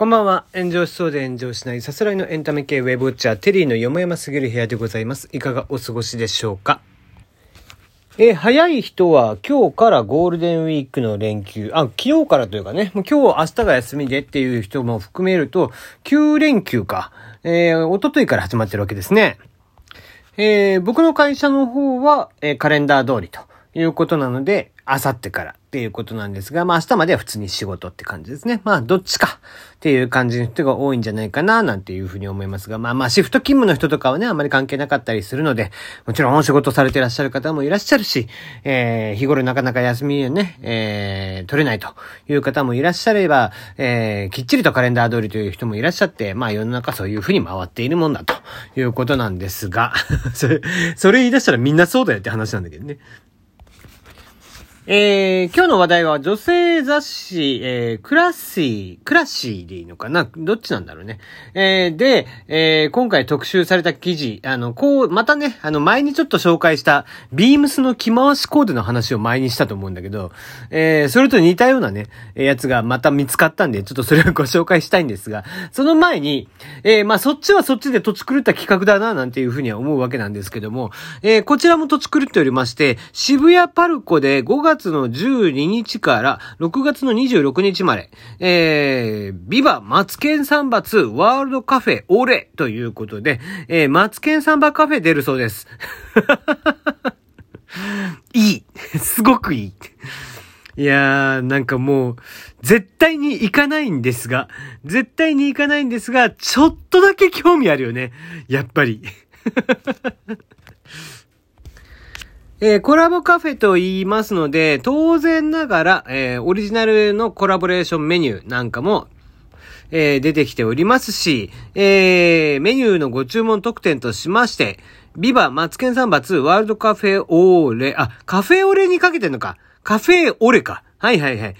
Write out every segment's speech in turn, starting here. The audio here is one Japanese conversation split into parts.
こんばんは。炎上しそうで炎上しないさすらいのエンタメ系ウェブウォッチャーテリーのよもやますぎる部屋でございます。いかがお過ごしでしょうか？え早い人は今日からゴールデンウィークの連休、あ、昨日からというかね、もう今日明日が休みでっていう人も含めると、9連休か、えー、一昨日から始まってるわけですね。えー僕の会社の方は、えーカレンダー通りということなので、あさってからっていうことなんですが、まあ明日までは普通に仕事って感じですね。まあどっちかっていう感じの人が多いんじゃないかななんていうふうに思いますが、まあまあシフト勤務の人とかはね、あまり関係なかったりするので、もちろんお仕事されてらっしゃる方もいらっしゃるし、えー、日頃なかなか休みをね、えー、取れないという方もいらっしゃれば、えー、きっちりとカレンダー通りという人もいらっしゃって、まあ世の中そういうふうに回っているもんだということなんですが、それ、それ言い出したらみんなそうだよって話なんだけどね。えー、今日の話題は女性雑誌、えー、クラッシー、クラッシーでいいのかな？どっちなんだろうね。えー、で、えー、今回特集された記事、あの、こう、またね、あの、前にちょっと紹介した、ビームスの着回しコーデの話を前にしたと思うんだけど、えー、それと似たようなね、やつがまた見つかったんで、ちょっとそれをご紹介したいんですが、その前に、えー、まあ、そっちはそっちで土地狂った企画だな、なんていうふうには思うわけなんですけども、えー、こちらも土地狂っておりまして、渋谷パルコで5月の12日から6月の26日まで、えー、ビバマツケンサンバ2ワールドカフェオレということで、えー、マツケンサンバカフェ出るそうです。いい。すごくいい。いやー、なんかもう、絶対に行かないんですが、絶対に行かないんですが、ちょっとだけ興味あるよね。やっぱり。えーコラボカフェと言いますので、当然ながら、えーオリジナルのコラボレーションメニューなんかも、えー出てきておりますし、えメニューのご注文特典としまして、ビバマツケンサンバ2ワールドカフェオーレ、あ、カフェオレにかけてんのか。カフェオレか。はいはいはい。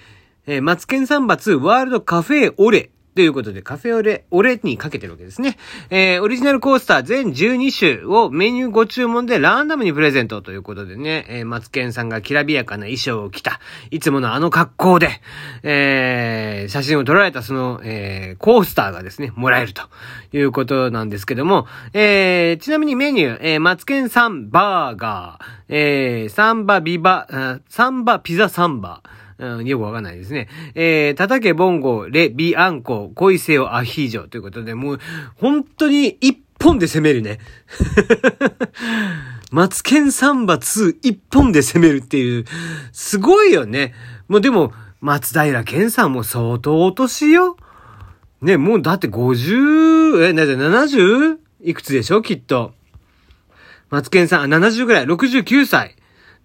えマツケンサンバ2ワールドカフェオレ。ということで、カフェオレ、オレにかけてるわけですね。えー、オリジナルコースター全12種をメニューご注文でランダムにプレゼントということでね、えー、マツケンさんがきらびやかな衣装を着た、いつものあの格好で、えー、写真を撮られたその、えー、コースターがですね、もらえるということなんですけども、えー、ちなみにメニュー、えー、マツケンさんバーガー、えー、サンバビバ、サンバピザサンバ、うん、よくわかんないですね。えー、叩けボンゴ、レ、ビアンコ、恋せよアヒージョということで、もう、本当に一本で攻めるね。マツケンサンバ2一本で攻めるっていう、すごいよね。もうでも、松平健さんも相当お年よ。ね、もうだって50、え、なぜ 70? いくつでしょきっと。マツケンさん、あ70ぐらい、69歳。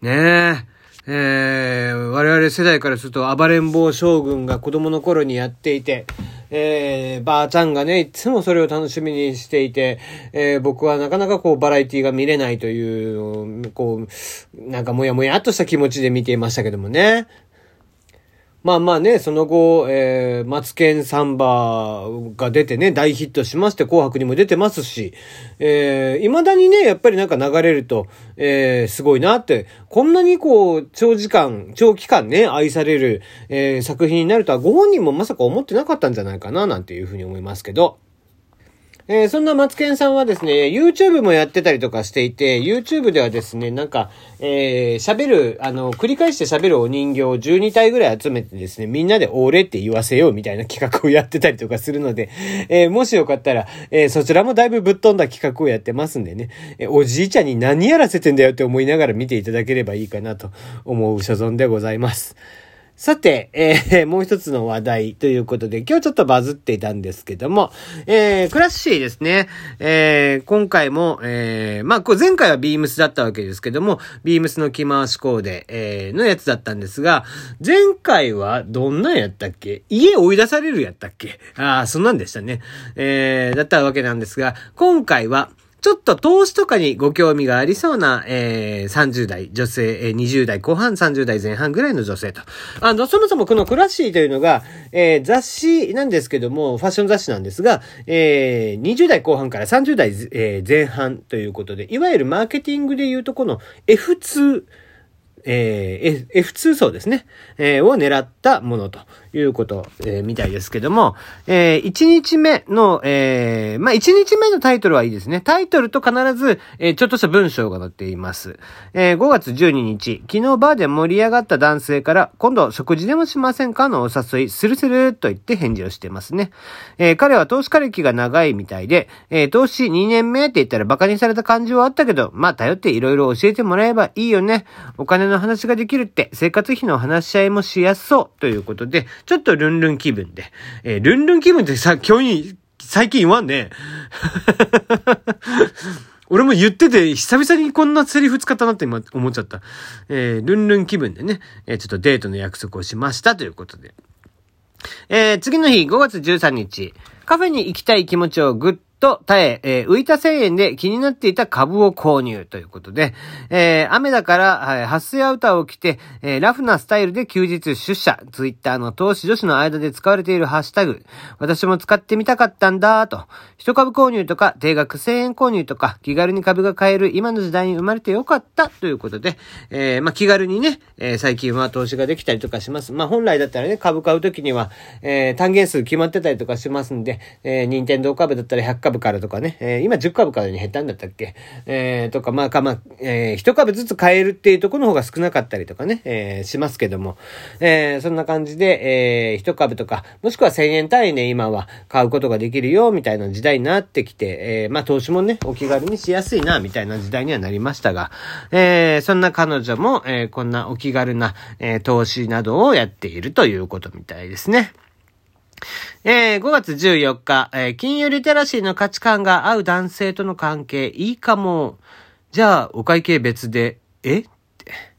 ねえ。えー、我々世代からすると暴れん坊将軍が子供の頃にやっていて、えー、ばあちゃんがね、いつもそれを楽しみにしていて、えー、僕はなかなかこうバラエティが見れないという、こう、なんかもやもやっとした気持ちで見ていましたけどもね。まあまあね、その後、えー、マツケンサンバが出てね、大ヒットしまして、紅白にも出てますし、えー、未だにね、やっぱりなんか流れると、えー、すごいなって、こんなにこう、長時間、長期間ね、愛される、えー、作品になるとは、ご本人もまさか思ってなかったんじゃないかな、なんていうふうに思いますけど、えーそんなマツケンさんはですね、YouTube もやってたりとかしていて、YouTube ではですね、なんか、えー喋る、あの、繰り返して喋るお人形を12体ぐらい集めてですね、みんなで俺って言わせようみたいな企画をやってたりとかするので、えーもしよかったら、えーそちらもだいぶぶっ飛んだ企画をやってますんでね、えーおじいちゃんに何やらせてんだよって思いながら見ていただければいいかなと思う所存でございます。さて、えー もう一つの話題ということで、今日ちょっとバズっていたんですけども、えー、クラッシーですね。えー、今回も、えー、まあ、こう前回はビームスだったわけですけども、ビームスの着回しコーデ、えー、のやつだったんですが、前回はどんなんやったっけ？家追い出されるやったっけ？ああ、そんなんでしたね。えー、だったわけなんですが、今回は、ちょっと投資とかにご興味がありそうな、えー、30代女性、えー、20代後半、30代前半ぐらいの女性と。あの、そもそもこのクラッシーというのが、えー、雑誌なんですけども、ファッション雑誌なんですが、えー、20代後半から30代、えー前半ということで、いわゆるマーケティングでいうとこの F2、えー、F2 層ですね。えーを狙ったものということ、えー、みたいですけども、えー、1日目の、えー、まあ、1日目のタイトルはいいですね。タイトルと必ず、えー、ちょっとした文章が載っています。えー、5月12日、昨日バーで盛り上がった男性から、今度食事でもしませんかのお誘い、するすると言って返事をしてますね。えー、彼は投資家歴が長いみたいで、えー、投資2年目って言ったら馬鹿にされた感じはあったけど、まあ、頼っていろいろ教えてもらえばいいよね。お金のの話ができるって、生活費の話し合いもしやすそうということで、ちょっとルンルン気分で。えー、ルンルン気分ってさ、今日に、最近言わんね。俺も言ってて、久々にこんなセリフ使ったなって今思っちゃった。えー、ルンルン気分でね、えー、ちょっとデートの約束をしましたということで。えー、次の日、5月13日、カフェに行きたい気持ちをぐっと耐え、えー、浮いた1000円で気になっていた株を購入ということで、えー、雨だから、はい、撥水アウターを着て、えー、ラフなスタイルで休日出社、ツイッターの投資女子の間で使われているハッシュタグ、私も使ってみたかったんだ、と。一株購入とか、定額1000円購入とか、気軽に株が買える今の時代に生まれてよかったということで、えー、まあ、気軽にね、えー、最近は投資ができたりとかします。まあ、本来だったらね、株買うときには、えー、単元数決まってたりとかしますんで、えー、任天堂株だったら100株からとかね、えー、今10株からに減ったんだったっけ？えー、とか、まあか、まあ、えー、1株ずつ買えるっていうとこの方が少なかったりとかね、えー、しますけども、えー、そんな感じで、えー、1株とか、もしくは1000円単位で今は買うことができるよ、みたいな時代になってきて、えー、まあ投資もね、お気軽にしやすいな、みたいな時代にはなりましたが、えー、そんな彼女も、えー、こんなお気軽な、えー、投資などをやっているということみたいですね。えー、5月14日、えー、金融リテラシーの価値観が合う男性との関係いいかも。じゃあ、お会計別で、え？っ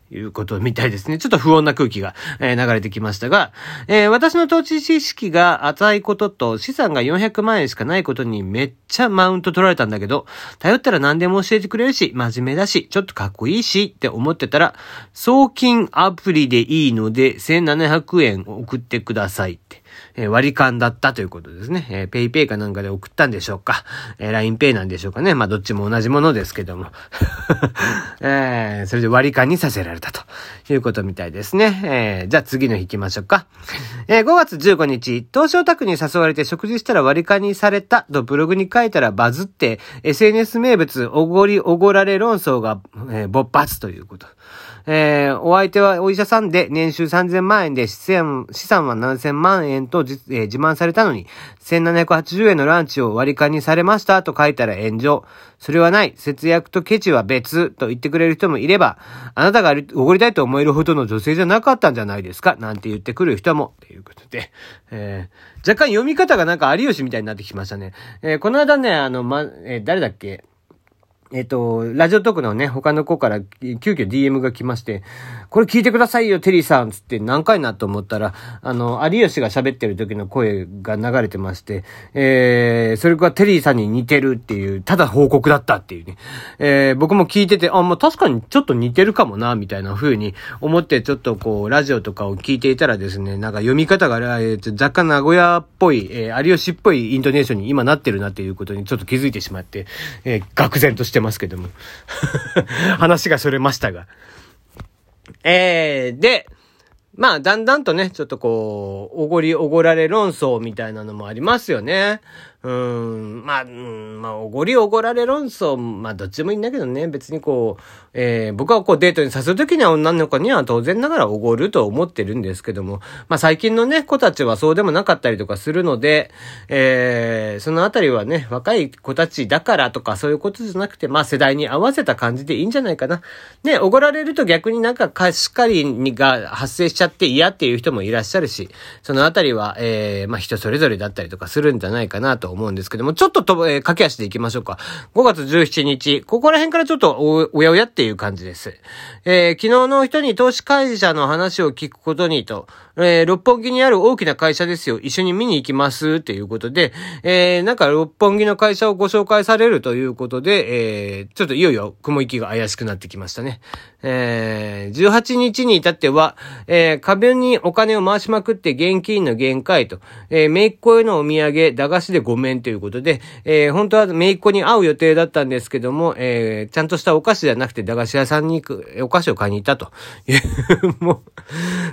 ていうことみたいですね。ちょっと不穏な空気が、えー、流れてきましたが、えー、私の投資知識が浅いことと資産が400万円しかないことにめっちゃマウント取られたんだけど、頼ったら何でも教えてくれるし、真面目だし、ちょっとかっこいいしって思ってたら、送金アプリでいいので1700円送ってくださいって。え割り勘だったということですね。えー、ペイペイかなんかで送ったんでしょうか。えー、LINE ペイなんでしょうかね。まあ、どっちも同じものですけども。えー、それで割り勘にさせられたということみたいですね。えー、じゃあ次の日行きましょうか。えー、5月15日、東証宅に誘われて食事したら割り勘にされたとブログに書いたらバズって、SNS 名物、おごりおごられ論争が、え、勃発ということ。えー、お相手はお医者さんで年収3000万円で資産資産は7000万円と、えー、自慢されたのに、1780円のランチを割り勘にされましたと書いたら炎上。それはない。節約とケチは別と言ってくれる人もいれば、あなたがおごりたいと思えるほどの女性じゃなかったんじゃないですか？なんて言ってくる人も。ということで、えー、若干読み方がなんか有吉みたいになってきましたね。えー、この間ね、あの、ま、えー、誰だっけ？えっと、ラジオトークのね、他の子から急遽 DM が来まして、これ聞いてくださいよ、テリーさんつって何回なと思ったら、あの、有吉が喋ってる時の声が流れてまして、えー、それがテリーさんに似てるっていう、ただ報告だったっていうね。えー、僕も聞いてて、あ、まあ、確かにちょっと似てるかもな、みたいな風に思ってちょっとこう、ラジオとかを聞いていたらですね、なんか読み方が、えー、若干名古屋っぽい、えー、有吉っぽいイントネーションに今なってるなっていうことにちょっと気づいてしまって、えー、愕然としててますけども。話がそれましたが。えー、で、まあ、だんだんとね、ちょっとこう、おごりおごられ論争みたいなのもありますよね。うん、まあ、うん、まあ、おごりおごられ論争、まあ、どっちもいいんだけどね、別にこう、えー、僕はこうデートに誘うときには女の子には当然ながらおごると思ってるんですけども、まあ、最近のね、子たちはそうでもなかったりとかするので、えー、そのあたりはね、若い子たちだからとかそういうことじゃなくて、まあ、世代に合わせた感じでいいんじゃないかな。ね、おごられると逆になんか貸し借りが発生しちゃって嫌っていう人もいらっしゃるし、そのあたりは、えー、まあ、人それぞれだったりとかするんじゃないかなと思うんですけども、ちょっとと、えー、駆け足で行きましょうか。5月17日、ここら辺からちょっとお、おやおやっていう感じです。えー、昨日の人に投資会社の話を聞くことにと、えー、六本木にある大きな会社ですよ。一緒に見に行きますっていうことで、えー、なんか六本木の会社をご紹介されるということで、えー、ちょっといよいよ雲行きが怪しくなってきましたね。えー、18日に至っては、えー、壁にお金を回しまくって現金の限界と、えー、めいっ子へのお土産、駄菓子でごめんということで、えー、本当はめいっ子に会う予定だったんですけども、えー、ちゃんとしたお菓子じゃなくて駄菓子屋さんに行く、お菓子を買いに行ったという、も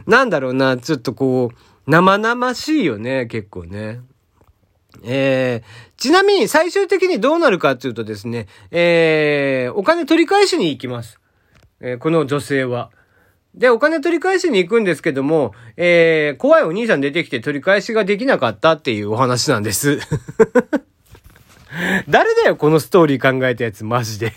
う、なんだろうな、ちちょっとこう、生々しいよね、結構ね。えー、ちなみに最終的にどうなるかっていうとですね、えー、お金取り返しに行きます。えー、この女性は。で、お金取り返しに行くんですけども、えー、怖いお兄さん出てきて取り返しができなかったっていうお話なんです。誰だよ、このストーリー考えたやつ、マジで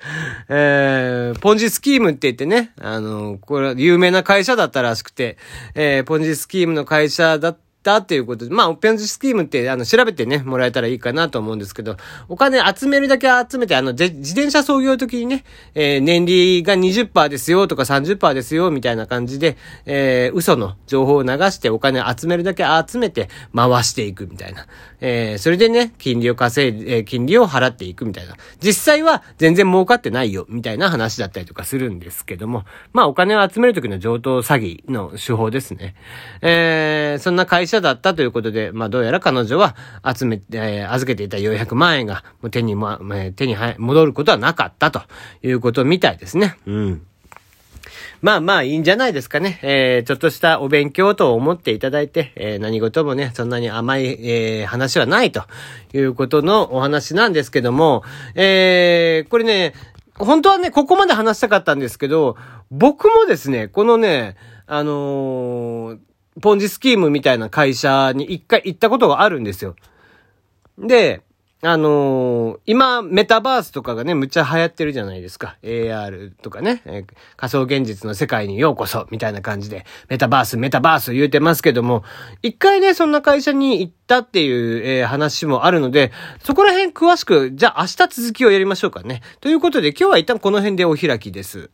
えー、ポンジスキームって言ってね、あの、これ、有名な会社だったらしくて、えー、ポンジスキームの会社だったっていうことで、まあ、ペンジスキームって、あの、調べてね、もらえたらいいかなと思うんですけど、お金集めるだけ集めて、あの、自転車操業時にね、えー、年利が20%ですよとか30%ですよ、みたいな感じで、えー、嘘の情報を流してお金集めるだけ集めて回していくみたいな。えー、それでね、金利を稼いで、えー、金利を払っていくみたいな。実際は全然儲かってないよ、みたいな話だったりとかするんですけども、まあ、お金を集める時の上等詐欺の手法ですね。えー、そんな会社だったということで、まあどうやら彼女は集めて、えー、預けていた400万円がもう手に、ま、手に戻ることはなかったということみたいですね。うん。まあまあいいんじゃないですかね。えー、ちょっとしたお勉強と思っていただいて、えー、何事もね、そんなに甘い、えー、話はないということのお話なんですけども、えー、これね、本当はね、ここまで話したかったんですけど、僕もですね、このね、あのー、ポンジスキームみたいな会社に一回行ったことがあるんですよ。で、あのー、今、メタバースとかがね、むっちゃ流行ってるじゃないですか。AR とかね、えー、仮想現実の世界にようこそ、みたいな感じで、メタバース、メタバース言うてますけども、一回ね、そんな会社に行ったっていう、えー、話もあるので、そこら辺詳しく、じゃあ明日続きをやりましょうかね。ということで、今日は一旦この辺でお開きです。